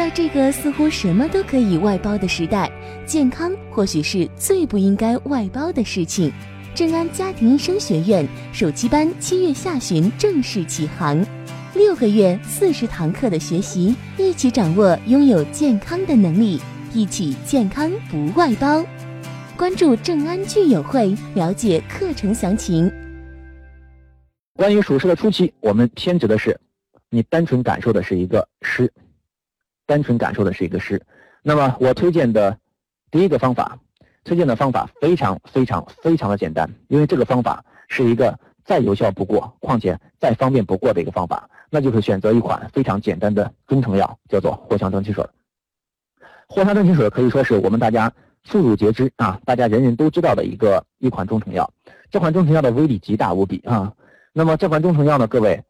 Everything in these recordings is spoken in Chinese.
在这个似乎什么都可以外包的时代，健康或许是最不应该外包的事情。正安家庭医生学院暑期班七月下旬正式启航，六个月四十堂课的学习，一起掌握拥有健康的能力，一起健康不外包。关注正安聚友会，了解课程详情。关于属实的初期，我们偏执的是，你单纯感受的是一个湿，单纯感受的是一个湿。那么我推荐的第一个方法。推荐的方法非常非常非常的简单，因为这个方法是一个再有效不过，况且再方便不过的一个方法，那就是选择一款非常简单的中成药，叫做藿香正气水。藿香正气水可以说是我们大家妇孺皆知啊，大家人人都知道的一个一款中成药。这款中成药的威力极大无比啊。那么这款中成药呢，各位，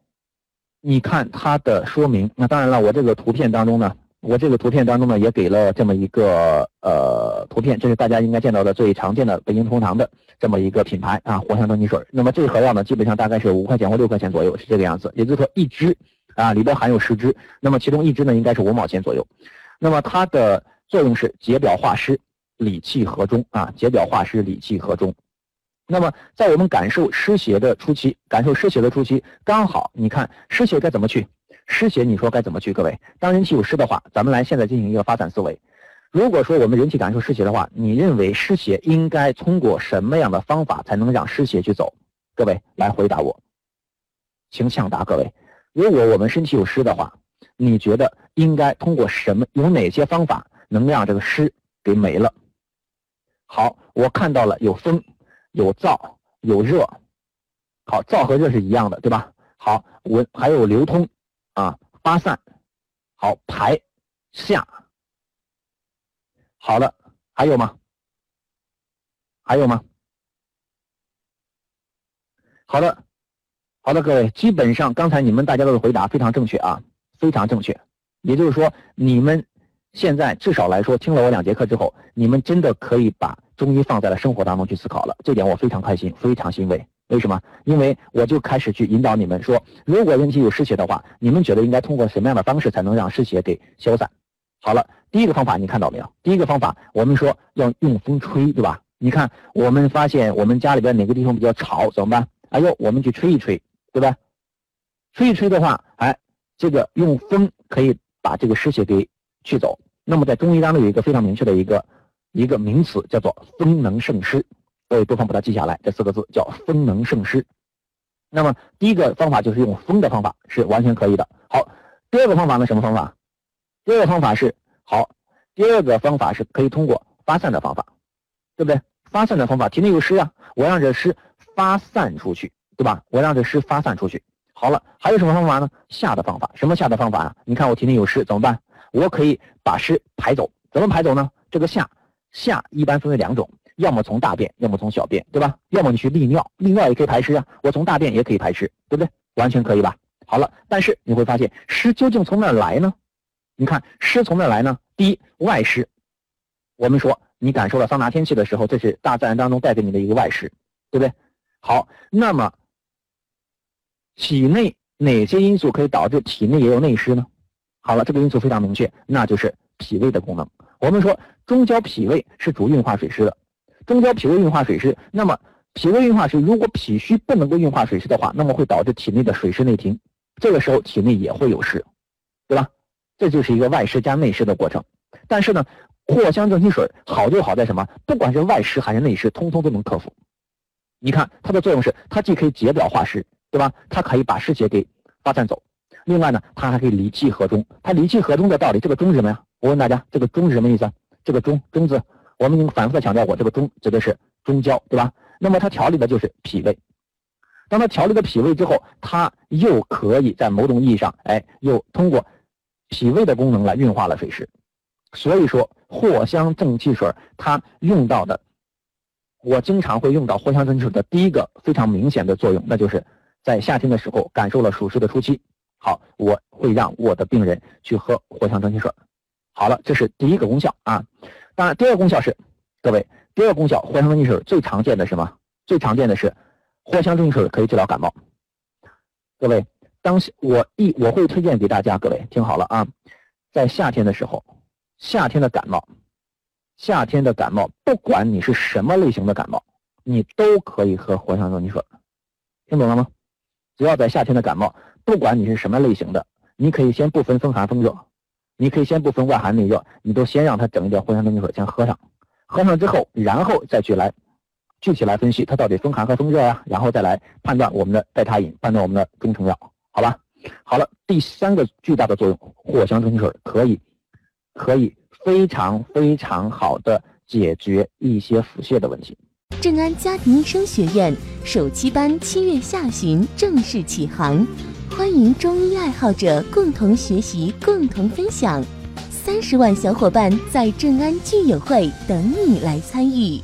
你看它的说明，那当然了，我这个图片当中呢。我这个图片当中呢，也给了这么一个呃图片，这是大家应该见到的最常见的北京同仁堂的这么一个品牌啊，藿香正气水。那么这盒药呢，基本上大概是五块钱或六块钱左右，是这个样子。也就是说，一支啊里边含有十支，那么其中一支呢，应该是五毛钱左右。那么它的作用是解表化湿、理气和中啊，解表化湿、理气和中。那么在我们感受湿邪的初期，感受湿邪的初期，刚好你看湿邪该怎么去？湿邪，你说该怎么去？各位，当人体有湿的话，咱们来现在进行一个发散思维。如果说我们人体感受湿邪的话，你认为湿邪应该通过什么样的方法才能让湿邪去走？各位来回答我，请抢答。各位，如果我们身体有湿的话，你觉得应该通过什么？有哪些方法能让这个湿给没了？好，我看到了有风，有燥，有热。好，燥和热是一样的，对吧？好，温还有流通。啊，发散，好排下，好了，还有吗？还有吗？好的，好的，各位，基本上刚才你们大家的回答非常正确啊，非常正确。也就是说，你们现在至少来说听了我两节课之后，你们真的可以把中医放在了生活当中去思考了，这点我非常开心，非常欣慰。为什么？因为我就开始去引导你们说，如果人体有湿邪的话，你们觉得应该通过什么样的方式才能让湿邪给消散？好了，第一个方法你看到没有？第一个方法，我们说要用风吹，对吧？你看，我们发现我们家里边哪个地方比较潮，怎么办？哎呦，我们去吹一吹，对吧？吹一吹的话，哎，这个用风可以把这个湿邪给去走。那么在中医当中有一个非常明确的一个一个名词，叫做风能胜湿。各位不妨把它记下来，这四个字叫风能胜湿。那么第一个方法就是用风的方法是完全可以的。好，第二个方法呢？什么方法？第二个方法是好，第二个方法是可以通过发散的方法，对不对？发散的方法，体内有湿啊，我让这湿发散出去，对吧？我让这湿发散出去。好了，还有什么方法呢？下的方法，什么下的方法啊？你看我体内有湿怎么办？我可以把湿排走，怎么排走呢？这个下下一般分为两种。要么从大便，要么从小便，对吧？要么你去利尿，利尿也可以排湿啊。我从大便也可以排湿，对不对？完全可以吧？好了，但是你会发现湿究竟从哪来呢？你看湿从哪来呢？第一，外湿。我们说你感受了桑拿天气的时候，这是大自然当中带给你的一个外湿，对不对？好，那么体内哪些因素可以导致体内也有内湿呢？好了，这个因素非常明确，那就是脾胃的功能。我们说中焦脾胃是主运化水湿的。中焦脾胃运化水湿，那么脾胃运化湿，如果脾虚不能够运化水湿的话，那么会导致体内的水湿内停，这个时候体内也会有湿，对吧？这就是一个外湿加内湿的过程。但是呢，藿香正气水好就好在什么？不管是外湿还是内湿，通通都能克服。你看它的作用是，它既可以解表化湿，对吧？它可以把湿邪给发散走。另外呢，它还可以理气和中。它理气和中的道理，这个中是什么呀？我问大家，这个中是什么意思？这个中中字。我们反复的强调过，这个中指的是中焦，对吧？那么它调理的就是脾胃。当它调理了脾胃之后，它又可以在某种意义上，哎，又通过脾胃的功能来运化了水湿。所以说，藿香正气水它用到的，我经常会用到藿香正气水的第一个非常明显的作用，那就是在夏天的时候感受了暑湿的初期，好，我会让我的病人去喝藿香正气水。好了，这是第一个功效啊。当然，第二个功效是，各位，第二个功效，藿香正气水最常见的是什么？最常见的是，藿香正气水可以治疗感冒。各位，当我一我会推荐给大家，各位听好了啊，在夏天的时候，夏天的感冒，夏天的感冒，不管你是什么类型的感冒，你都可以喝藿香正气水，听懂了吗？只要在夏天的感冒，不管你是什么类型的，你可以先不分风寒风热，你可以先不分外寒内热，你都先让他整一点藿香正气水先喝上，喝上之后，然后再去来具体来分析它到底风寒和风热呀，然后再来判断我们的代茶饮，判断我们的中成药，好吧？好了，第三个巨大的作用，藿香正气水可以可以非常非常好的解决一些腹泻的问题。正安家庭医生学院首期班七月下旬正式启航，欢迎中医爱好者共同学习、共同分享。三十万小伙伴在正安聚友会等你来参与。